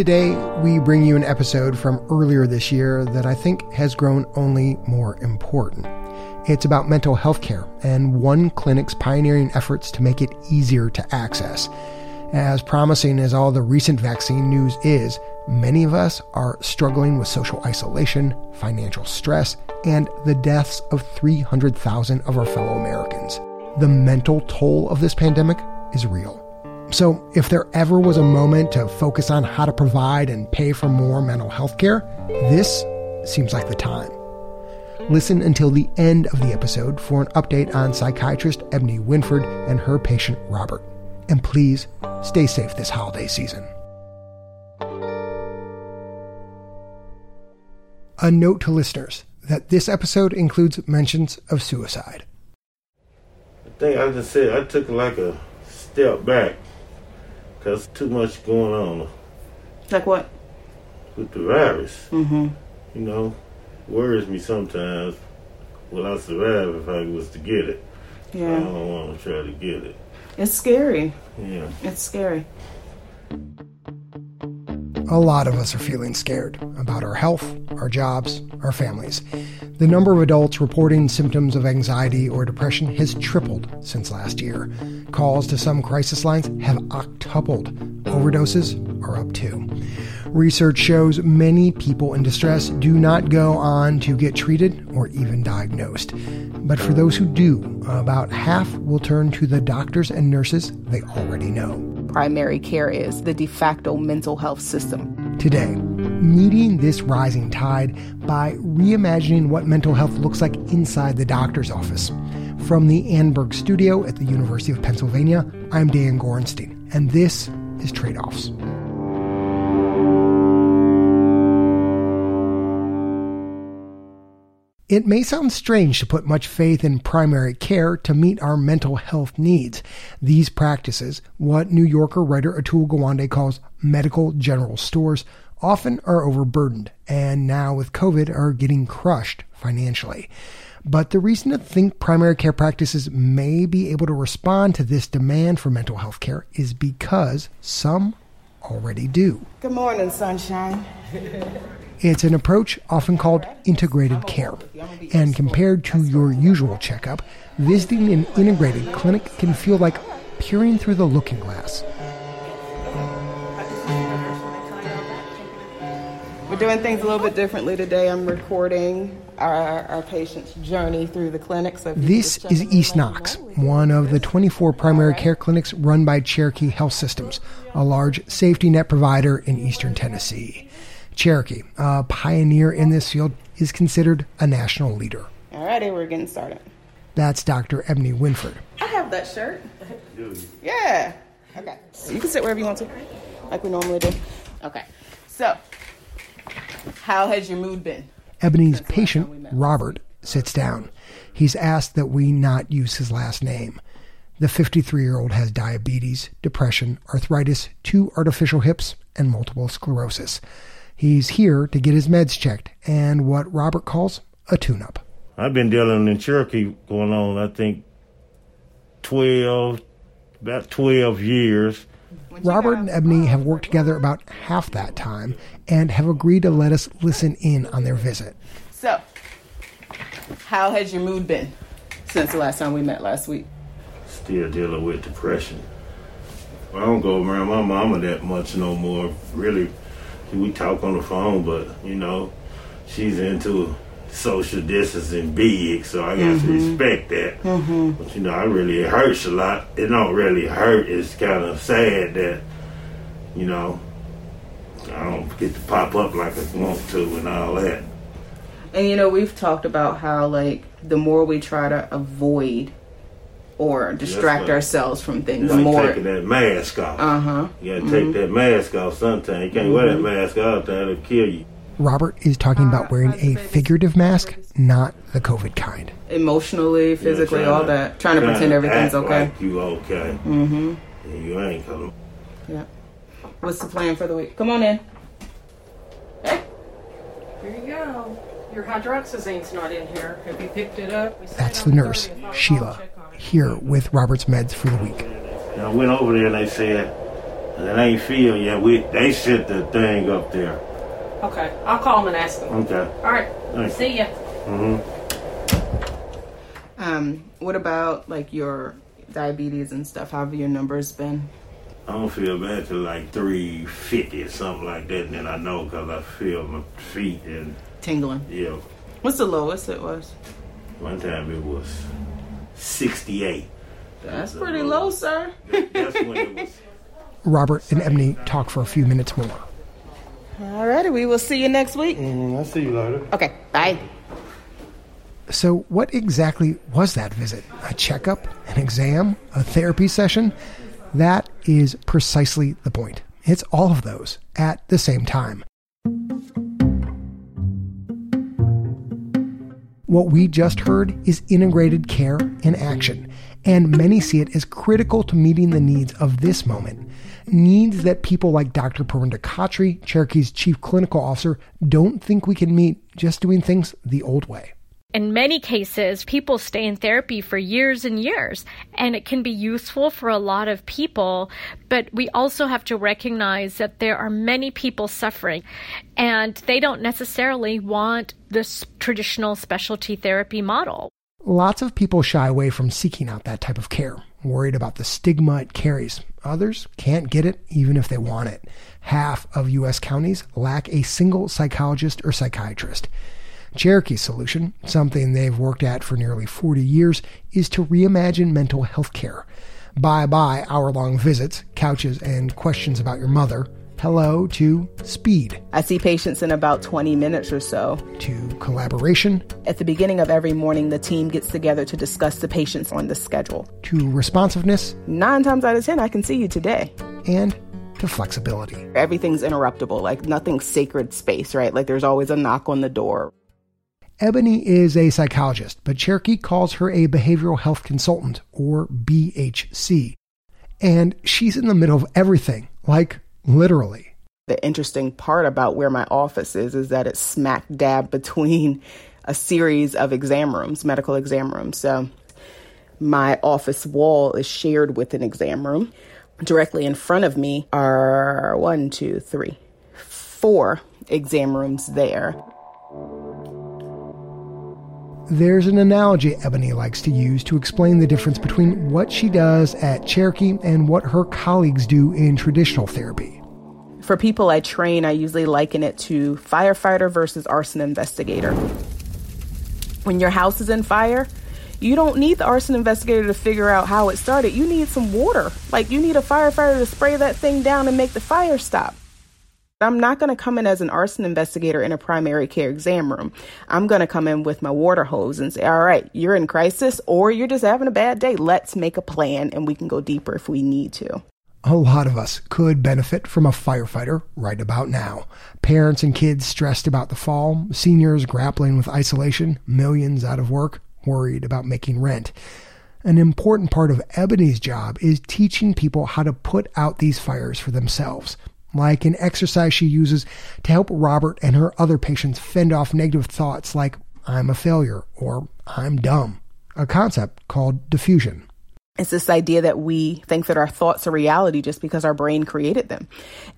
Today, we bring you an episode from earlier this year that I think has grown only more important. It's about mental health care and one clinic's pioneering efforts to make it easier to access. As promising as all the recent vaccine news is, many of us are struggling with social isolation, financial stress, and the deaths of 300,000 of our fellow Americans. The mental toll of this pandemic is real. So, if there ever was a moment to focus on how to provide and pay for more mental health care, this seems like the time. Listen until the end of the episode for an update on psychiatrist Ebony Winford and her patient Robert. And please stay safe this holiday season. A note to listeners that this episode includes mentions of suicide. I think I just said I took like a step back because too much going on Like what? with the virus. Mm-hmm. You know, worries me sometimes. Will I survive if I was to get it? Yeah. I don't want to try to get it. It's scary. Yeah. It's scary. A lot of us are feeling scared about our health, our jobs, our families. The number of adults reporting symptoms of anxiety or depression has tripled since last year. Calls to some crisis lines have octupled. Overdoses are up too. Research shows many people in distress do not go on to get treated or even diagnosed. But for those who do, about half will turn to the doctors and nurses they already know. Primary care is the de facto mental health system. Today, meeting this rising tide by reimagining what mental health looks like inside the doctor's office. From the Annenberg studio at the University of Pennsylvania, I'm Dan Gorenstein, and this is Trade Offs. It may sound strange to put much faith in primary care to meet our mental health needs. These practices, what New Yorker writer Atul Gawande calls medical general stores, often are overburdened and now with COVID are getting crushed financially. But the reason to think primary care practices may be able to respond to this demand for mental health care is because some already do. Good morning, sunshine. It's an approach often called integrated care. And compared to your usual checkup, visiting an integrated clinic can feel like peering through the looking glass. Doing things a little bit differently today. I'm recording our, our patient's journey through the clinic. So if you could This is East Knox, one of the 24 primary care clinics run by Cherokee Health Systems, a large safety net provider in eastern Tennessee. Cherokee, a pioneer in this field, is considered a national leader. Alrighty, we're getting started. That's Dr. Ebony Winford. I have that shirt. Yeah. Okay. So you can sit wherever you want to, like we normally do. Okay. So, how has your mood been? Ebony's patient, Robert, sits down. He's asked that we not use his last name. The 53 year old has diabetes, depression, arthritis, two artificial hips, and multiple sclerosis. He's here to get his meds checked and what Robert calls a tune up. I've been dealing in Cherokee going on, I think, 12, about 12 years. Robert and Ebony have worked together about half that time and have agreed to let us listen in on their visit. So, how has your mood been since the last time we met last week? Still dealing with depression. I don't go around my mama that much no more. Really, we talk on the phone, but you know, she's into social distancing big, so I got to mm-hmm. respect that. Mm-hmm. But you know, I really it hurts a lot. It don't really hurt. It's kind of sad that you know I don't get to pop up like I want to and all that. And you know, we've talked about how like the more we try to avoid or distract ourselves from things, Like the more taking that mask off. uh huh. You gotta take mm-hmm. that mask off sometime. You can't wear that mask all the time; it'll kill you. Robert is talking about wearing a figurative mask, not the COVID kind. Emotionally, physically, all tryna- that, trying to tryna pretend everything's act okay. Like you okay. Mm-hmm. You ain't coming. Yeah. What's the plan for the week? Come on in. Hey. Here you go. Your hydroxyzine's not in here. Have you picked it up? We That's the nurse, 30th. Sheila, check on it. here with Robert's meds for the week. And I went over there and they said, It ain't filled yet. We they set the thing up there. Okay, I'll call them and ask them. Okay. All right. Thanks. See ya. Mhm. Um, what about like your diabetes and stuff? How have your numbers been? I don't feel bad till like 350 or something like that, and then I know because I feel my feet and Tingling. yeah. What's the lowest it was? One time it was 68. That's pretty low, sir. That's when it was. Robert and Ebony talk for a few minutes more. Alrighty, we will see you next week. Mm-hmm, I'll see you later. Okay, bye. So, what exactly was that visit? A checkup? An exam? A therapy session? That is precisely the point. It's all of those at the same time. What we just heard is integrated care in action, and many see it as critical to meeting the needs of this moment. Needs that people like Dr. Parinda Khatri, Cherokee's chief clinical officer, don't think we can meet just doing things the old way. In many cases, people stay in therapy for years and years, and it can be useful for a lot of people. But we also have to recognize that there are many people suffering, and they don't necessarily want this traditional specialty therapy model. Lots of people shy away from seeking out that type of care, worried about the stigma it carries. Others can't get it even if they want it. Half of U.S. counties lack a single psychologist or psychiatrist. Cherokee's solution, something they've worked at for nearly 40 years, is to reimagine mental health care. Bye bye hour long visits, couches, and questions about your mother. Hello to speed, I see patients in about 20 minutes or so. to collaboration, At the beginning of every morning, the team gets together to discuss the patients on the schedule. to responsiveness, Nine times out of 10, I can see you today. and to flexibility. Everything's interruptible, like nothing's sacred space, right? Like there's always a knock on the door. Ebony is a psychologist, but Cherokee calls her a behavioral health consultant, or BHC. And she's in the middle of everything, like literally. The interesting part about where my office is is that it's smack dab between a series of exam rooms, medical exam rooms. So my office wall is shared with an exam room. Directly in front of me are one, two, three, four exam rooms there. There's an analogy Ebony likes to use to explain the difference between what she does at Cherokee and what her colleagues do in traditional therapy. For people I train, I usually liken it to firefighter versus arson investigator. When your house is in fire, you don't need the arson investigator to figure out how it started. You need some water. Like, you need a firefighter to spray that thing down and make the fire stop. I'm not going to come in as an arson investigator in a primary care exam room. I'm going to come in with my water hose and say, all right, you're in crisis or you're just having a bad day. Let's make a plan and we can go deeper if we need to. A lot of us could benefit from a firefighter right about now. Parents and kids stressed about the fall, seniors grappling with isolation, millions out of work, worried about making rent. An important part of Ebony's job is teaching people how to put out these fires for themselves, like an exercise she uses to help Robert and her other patients fend off negative thoughts like, I'm a failure or I'm dumb, a concept called defusion. It's this idea that we think that our thoughts are reality just because our brain created them.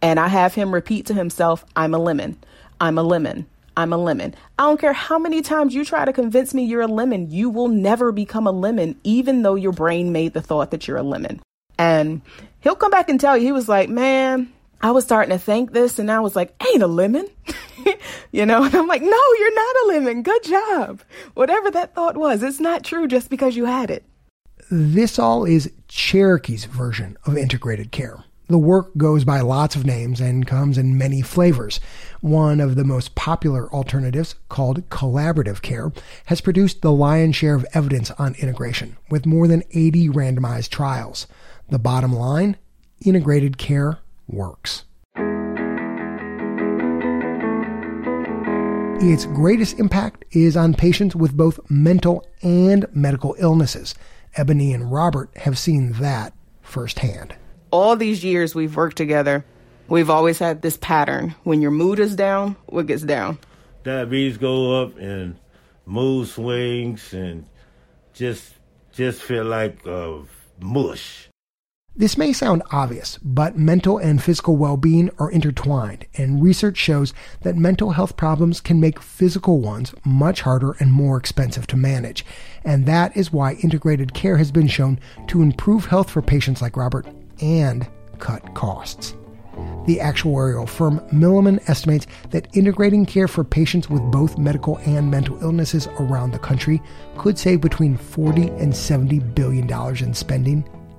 And I have him repeat to himself, I'm a lemon. I'm a lemon. I'm a lemon. I don't care how many times you try to convince me you're a lemon, you will never become a lemon, even though your brain made the thought that you're a lemon. And he'll come back and tell you, he was like, man, I was starting to think this, and I was like, ain't a lemon. you know, and I'm like, no, you're not a lemon. Good job. Whatever that thought was, it's not true just because you had it. This all is Cherokee's version of integrated care. The work goes by lots of names and comes in many flavors. One of the most popular alternatives, called collaborative care, has produced the lion's share of evidence on integration, with more than 80 randomized trials. The bottom line integrated care works. Its greatest impact is on patients with both mental and medical illnesses. Ebony and Robert have seen that firsthand. All these years we've worked together, we've always had this pattern. When your mood is down, what gets down? Diabetes go up and mood swings and just just feel like uh, mush. This may sound obvious, but mental and physical well-being are intertwined, and research shows that mental health problems can make physical ones much harder and more expensive to manage. And that is why integrated care has been shown to improve health for patients like Robert and cut costs. The actuarial firm Milliman estimates that integrating care for patients with both medical and mental illnesses around the country could save between 40 and 70 billion dollars in spending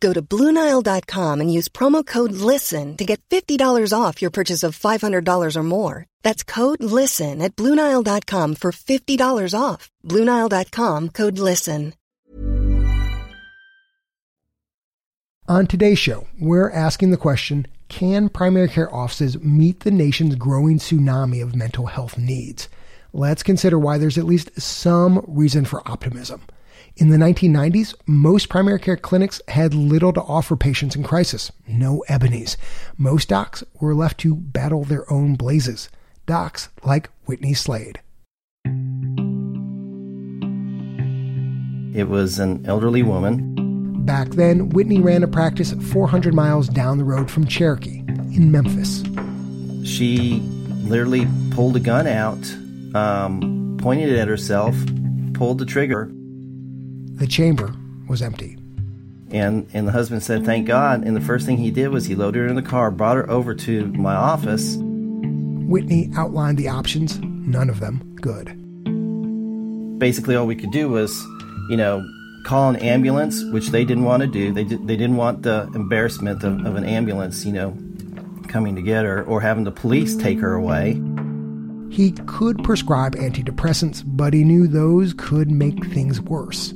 Go to Bluenile.com and use promo code LISTEN to get $50 off your purchase of $500 or more. That's code LISTEN at Bluenile.com for $50 off. Bluenile.com code LISTEN. On today's show, we're asking the question Can primary care offices meet the nation's growing tsunami of mental health needs? Let's consider why there's at least some reason for optimism. In the 1990s, most primary care clinics had little to offer patients in crisis, no ebonies. Most docs were left to battle their own blazes. Docs like Whitney Slade. It was an elderly woman. Back then, Whitney ran a practice 400 miles down the road from Cherokee in Memphis. She literally pulled a gun out, um, pointed it at herself, pulled the trigger, The chamber was empty. and and the husband said, "Thank God." And the first thing he did was he loaded her in the car, brought her over to my office. Whitney outlined the options, none of them good. Basically, all we could do was, you know, call an ambulance, which they didn't want to do. They did, they didn't want the embarrassment of, of an ambulance, you know, coming to get her or having the police take her away. He could prescribe antidepressants, but he knew those could make things worse.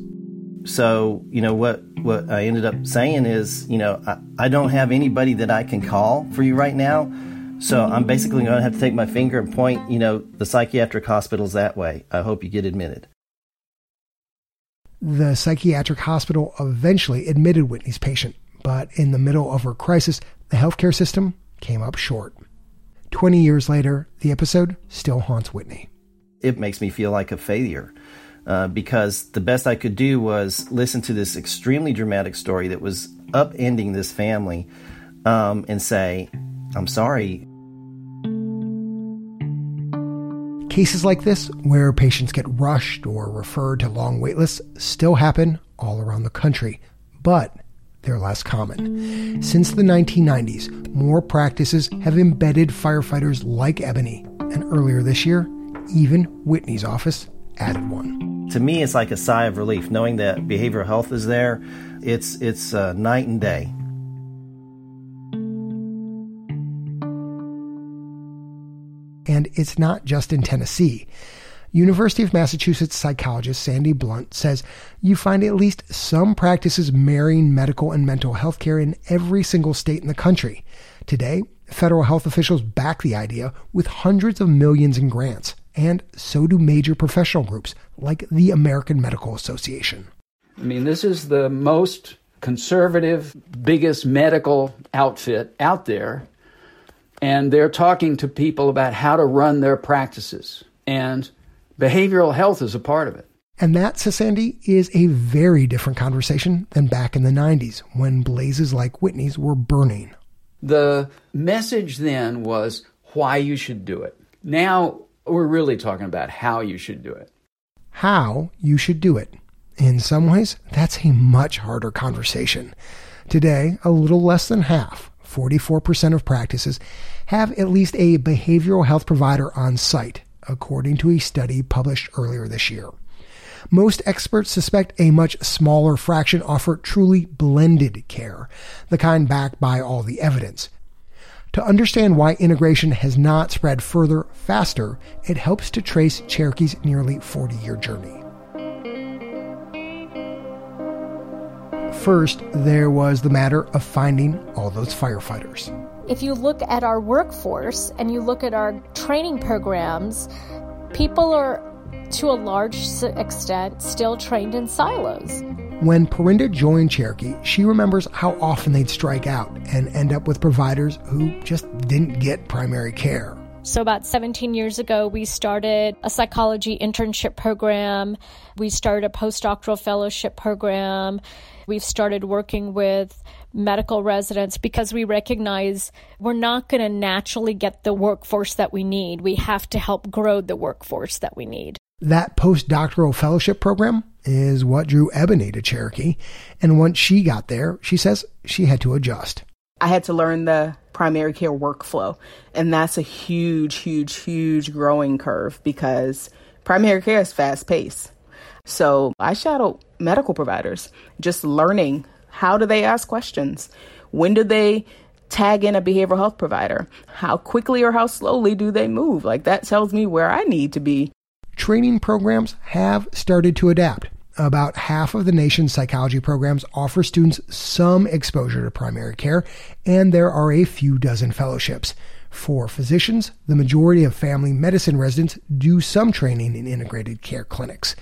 So, you know, what, what I ended up saying is, you know, I, I don't have anybody that I can call for you right now. So I'm basically going to have to take my finger and point, you know, the psychiatric hospitals that way. I hope you get admitted. The psychiatric hospital eventually admitted Whitney's patient, but in the middle of her crisis, the healthcare system came up short. 20 years later, the episode still haunts Whitney. It makes me feel like a failure uh, because the best I could do was listen to this extremely dramatic story that was upending this family um, and say, I'm sorry, Cases like this, where patients get rushed or referred to long waitlists, still happen all around the country, but they're less common. Since the 1990s, more practices have embedded firefighters like Ebony, and earlier this year, even Whitney's office added one. To me, it's like a sigh of relief knowing that behavioral health is there. It's it's uh, night and day. And it's not just in Tennessee. University of Massachusetts psychologist Sandy Blount says you find at least some practices marrying medical and mental health care in every single state in the country. Today, federal health officials back the idea with hundreds of millions in grants, and so do major professional groups like the American Medical Association. I mean, this is the most conservative, biggest medical outfit out there. And they're talking to people about how to run their practices. And behavioral health is a part of it. And that, says Sandy, is a very different conversation than back in the 90s when blazes like Whitney's were burning. The message then was why you should do it. Now we're really talking about how you should do it. how you should do it. In some ways, that's a much harder conversation. Today, a little less than half, 44% of practices, have at least a behavioral health provider on site, according to a study published earlier this year. Most experts suspect a much smaller fraction offer truly blended care, the kind backed by all the evidence. To understand why integration has not spread further faster, it helps to trace Cherokee's nearly 40 year journey. First, there was the matter of finding all those firefighters. If you look at our workforce and you look at our training programs, people are to a large extent still trained in silos. When Parinda joined Cherokee, she remembers how often they'd strike out and end up with providers who just didn't get primary care. So, about 17 years ago, we started a psychology internship program. We started a postdoctoral fellowship program. We've started working with medical residents because we recognize we're not going to naturally get the workforce that we need. We have to help grow the workforce that we need. That postdoctoral fellowship program is what drew Ebony to Cherokee. And once she got there, she says she had to adjust. I had to learn the primary care workflow. And that's a huge, huge, huge growing curve because primary care is fast paced. So I shadow medical providers, just learning how do they ask questions? When do they tag in a behavioral health provider? How quickly or how slowly do they move? Like that tells me where I need to be. Training programs have started to adapt. About half of the nation's psychology programs offer students some exposure to primary care, and there are a few dozen fellowships. For physicians, the majority of family medicine residents do some training in integrated care clinics.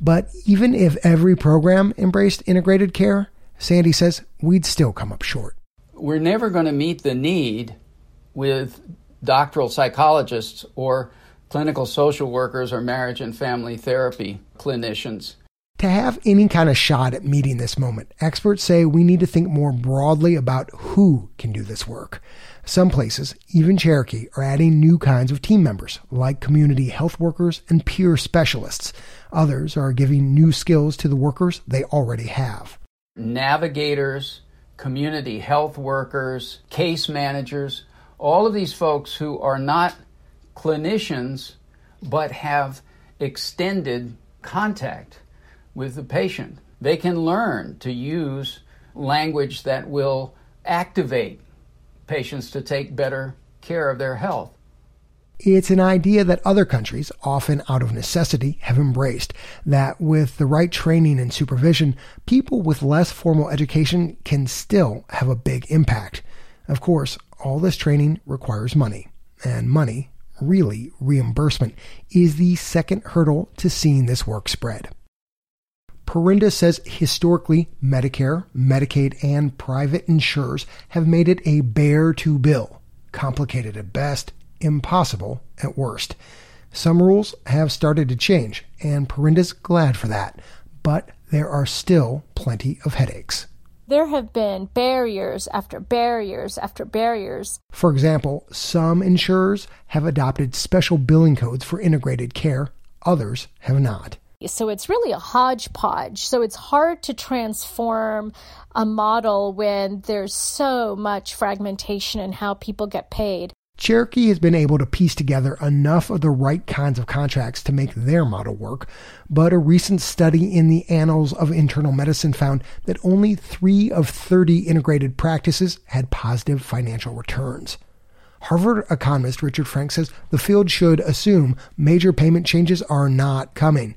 But even if every program embraced integrated care, Sandy says we'd still come up short. We're never going to meet the need with doctoral psychologists or clinical social workers or marriage and family therapy clinicians. To have any kind of shot at meeting this moment, experts say we need to think more broadly about who can do this work. Some places, even Cherokee, are adding new kinds of team members, like community health workers and peer specialists. Others are giving new skills to the workers they already have. Navigators, community health workers, case managers, all of these folks who are not clinicians but have extended contact with the patient. They can learn to use language that will activate patients to take better care of their health. It's an idea that other countries, often out of necessity, have embraced. That with the right training and supervision, people with less formal education can still have a big impact. Of course, all this training requires money, and money, really reimbursement, is the second hurdle to seeing this work spread. Parinda says historically, Medicare, Medicaid, and private insurers have made it a bear to bill, complicated at best, impossible at worst. Some rules have started to change, and Parinda's glad for that, but there are still plenty of headaches. There have been barriers after barriers after barriers. For example, some insurers have adopted special billing codes for integrated care, others have not. So it's really a hodgepodge. So it's hard to transform a model when there's so much fragmentation in how people get paid. Cherokee has been able to piece together enough of the right kinds of contracts to make their model work, but a recent study in the Annals of Internal Medicine found that only 3 of 30 integrated practices had positive financial returns. Harvard economist Richard Frank says the field should assume major payment changes are not coming,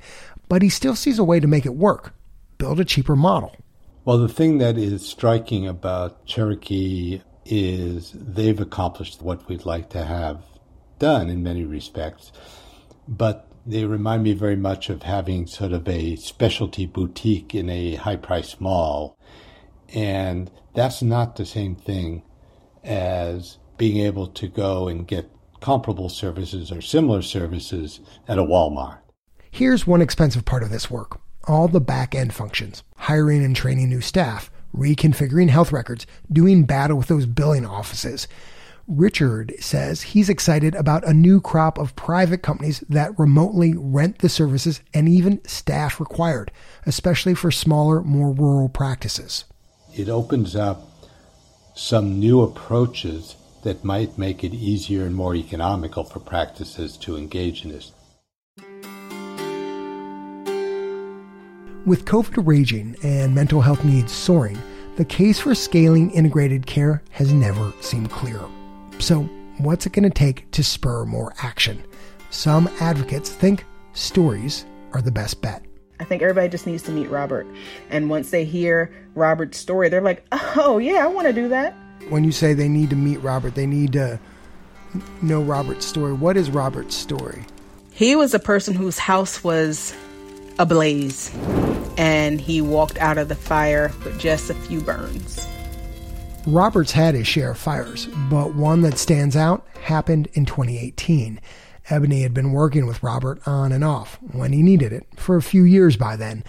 but he still sees a way to make it work build a cheaper model. Well, the thing that is striking about Cherokee is they've accomplished what we'd like to have done in many respects, but they remind me very much of having sort of a specialty boutique in a high price mall. And that's not the same thing as being able to go and get comparable services or similar services at a Walmart. Here's one expensive part of this work all the back end functions hiring and training new staff, reconfiguring health records, doing battle with those billing offices. Richard says he's excited about a new crop of private companies that remotely rent the services and even staff required, especially for smaller, more rural practices. It opens up some new approaches that might make it easier and more economical for practices to engage in this. With COVID raging and mental health needs soaring, the case for scaling integrated care has never seemed clearer. So, what's it going to take to spur more action? Some advocates think stories are the best bet. I think everybody just needs to meet Robert. And once they hear Robert's story, they're like, oh, yeah, I want to do that. When you say they need to meet Robert, they need to know Robert's story. What is Robert's story? He was a person whose house was ablaze, and he walked out of the fire with just a few burns. Robert's had his share of fires, but one that stands out happened in 2018. Ebony had been working with Robert on and off when he needed it for a few years by then.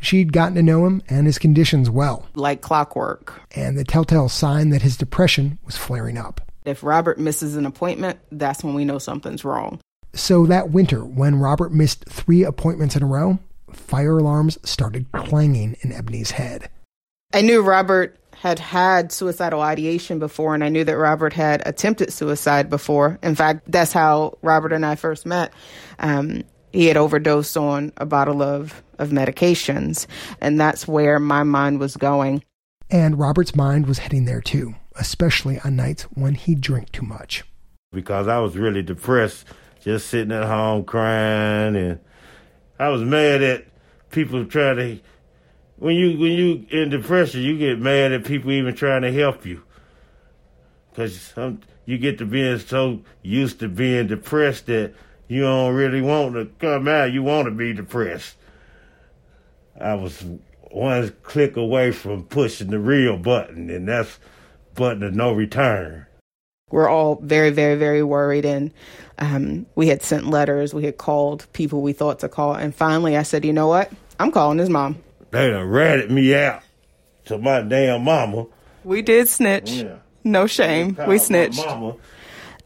She'd gotten to know him and his conditions well. Like clockwork. And the telltale sign that his depression was flaring up. If Robert misses an appointment, that's when we know something's wrong. So that winter, when Robert missed three appointments in a row, fire alarms started clanging in Ebony's head. I knew Robert had had suicidal ideation before, and I knew that Robert had attempted suicide before. In fact, that's how Robert and I first met. Um, he had overdosed on a bottle of, of medications, and that's where my mind was going. And Robert's mind was heading there too, especially on nights when he drank too much. Because I was really depressed, just sitting at home crying, and I was mad at people trying to when you when you in depression, you get mad at people even trying to help you, because you get to being so used to being depressed that you don't really want to come out. You want to be depressed. I was one click away from pushing the real button, and that's button of no return. We're all very, very, very worried, and um, we had sent letters. We had called people we thought to call, and finally, I said, "You know what? I'm calling his mom." They done ratted me out to my damn mama. We did snitch. Yeah. No shame. We snitched.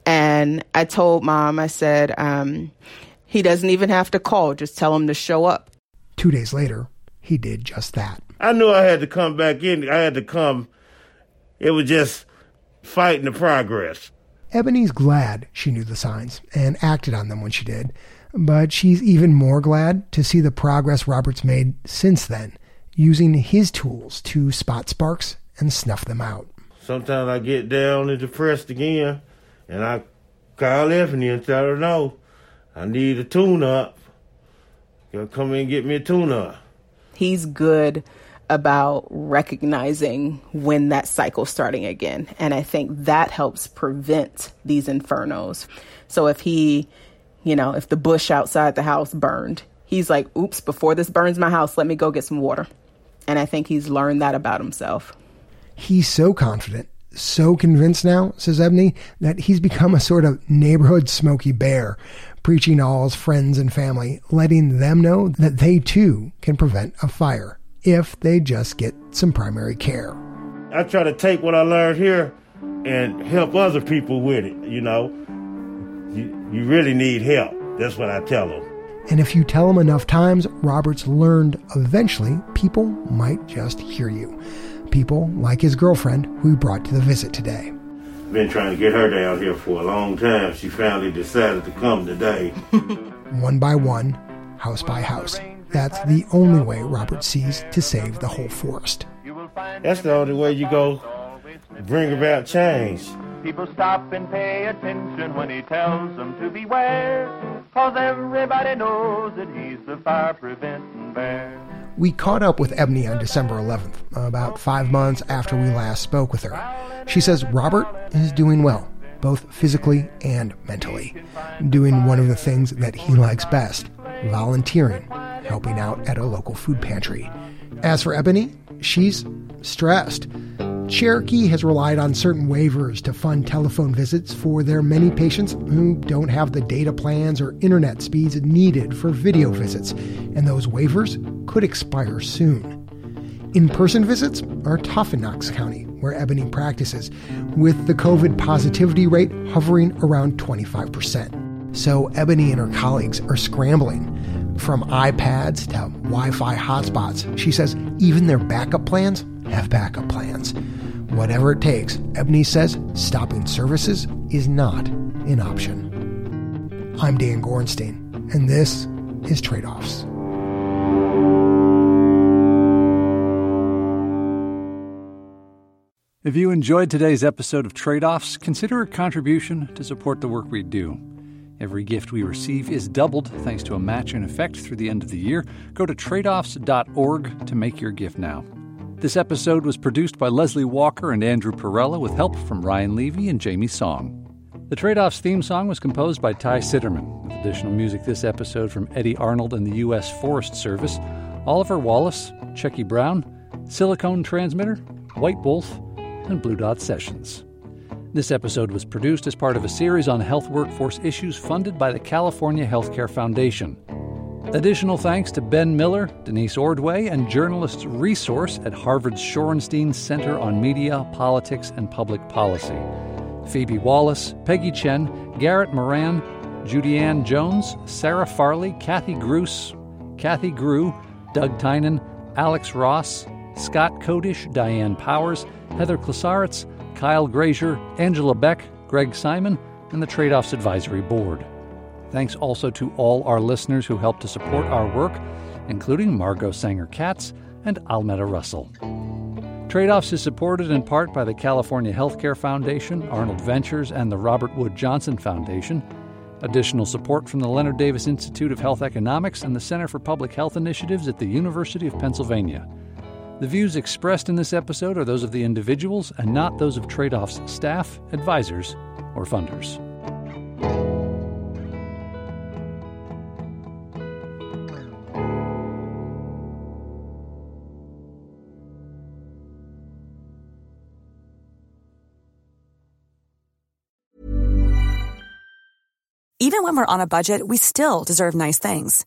And I told mom, I said, um, he doesn't even have to call. Just tell him to show up. Two days later, he did just that. I knew I had to come back in. I had to come. It was just fighting the progress. Ebony's glad she knew the signs and acted on them when she did but she's even more glad to see the progress Robert's made since then, using his tools to spot sparks and snuff them out. Sometimes I get down and depressed again, and I call Ebony and tell her, no, I need a tune up. You come in and get me a tune up. He's good about recognizing when that cycle's starting again. And I think that helps prevent these infernos. So if he you know, if the bush outside the house burned, he's like, oops, before this burns my house, let me go get some water. And I think he's learned that about himself. He's so confident, so convinced now, says Ebony, that he's become a sort of neighborhood Smokey Bear, preaching to all his friends and family, letting them know that they too can prevent a fire if they just get some primary care. I try to take what I learned here and help other people with it, you know you, you really need help. That's what I tell them. And if you tell them enough times, Roberts learned eventually people might just hear you. People like his girlfriend, who he brought to the visit today. Been trying to get her down here for a long time. She finally decided to come today. one by one, house by house. That's the only way Robert sees to save the whole forest. That's the only way you go bring about change. People stop and pay attention when he tells them to beware, cause everybody knows that he's the fire preventing bear. We caught up with Ebony on December 11th, about five months after we last spoke with her. She says Robert is doing well, both physically and mentally, doing one of the things that he likes best volunteering, helping out at a local food pantry. As for Ebony, she's stressed. Cherokee has relied on certain waivers to fund telephone visits for their many patients who don't have the data plans or internet speeds needed for video visits, and those waivers could expire soon. In person visits are tough in Knox County, where Ebony practices, with the COVID positivity rate hovering around 25%. So Ebony and her colleagues are scrambling. From iPads to Wi Fi hotspots, she says even their backup plans have backup plans. Whatever it takes, Ebony says stopping services is not an option. I'm Dan Gorenstein, and this is Trade Offs. If you enjoyed today's episode of Trade Offs, consider a contribution to support the work we do. Every gift we receive is doubled thanks to a match in effect through the end of the year. Go to tradeoffs.org to make your gift now. This episode was produced by Leslie Walker and Andrew Perella with help from Ryan Levy and Jamie Song. The Trade Offs theme song was composed by Ty Sitterman, with additional music this episode from Eddy Arnold and the U.S. Forest Service, Oliver Wallace, Checky Brown, Silicone Transmitter, White Wolf, and Blue Dot Sessions. This episode was produced as part of a series on health workforce issues funded by the California Healthcare Foundation. Additional thanks to Ben Miller, Denise Ordway, and Journalists Resource at Harvard's Shorenstein Center on Media, Politics, and Public Policy. Phoebe Wallace, Peggy Chen, Garrett Moran, Judy Jones, Sarah Farley, Kathy Gruss, Kathy Grew, Doug Tynan, Alex Ross, Scott Kodish, Diane Powers, Heather Klasaritz, Kyle Grazier, Angela Beck, Greg Simon, and the Trade Offs Advisory Board. Thanks also to all our listeners who helped to support our work, including Margot Sanger Katz and Almeda Russell. Trade Offs is supported in part by the California Healthcare Foundation, Arnold Ventures, and the Robert Wood Johnson Foundation. Additional support from the Leonard Davis Institute of Health Economics and the Center for Public Health Initiatives at the University of Pennsylvania. The views expressed in this episode are those of the individuals and not those of Trade Off's staff, advisors, or funders. Even when we're on a budget, we still deserve nice things.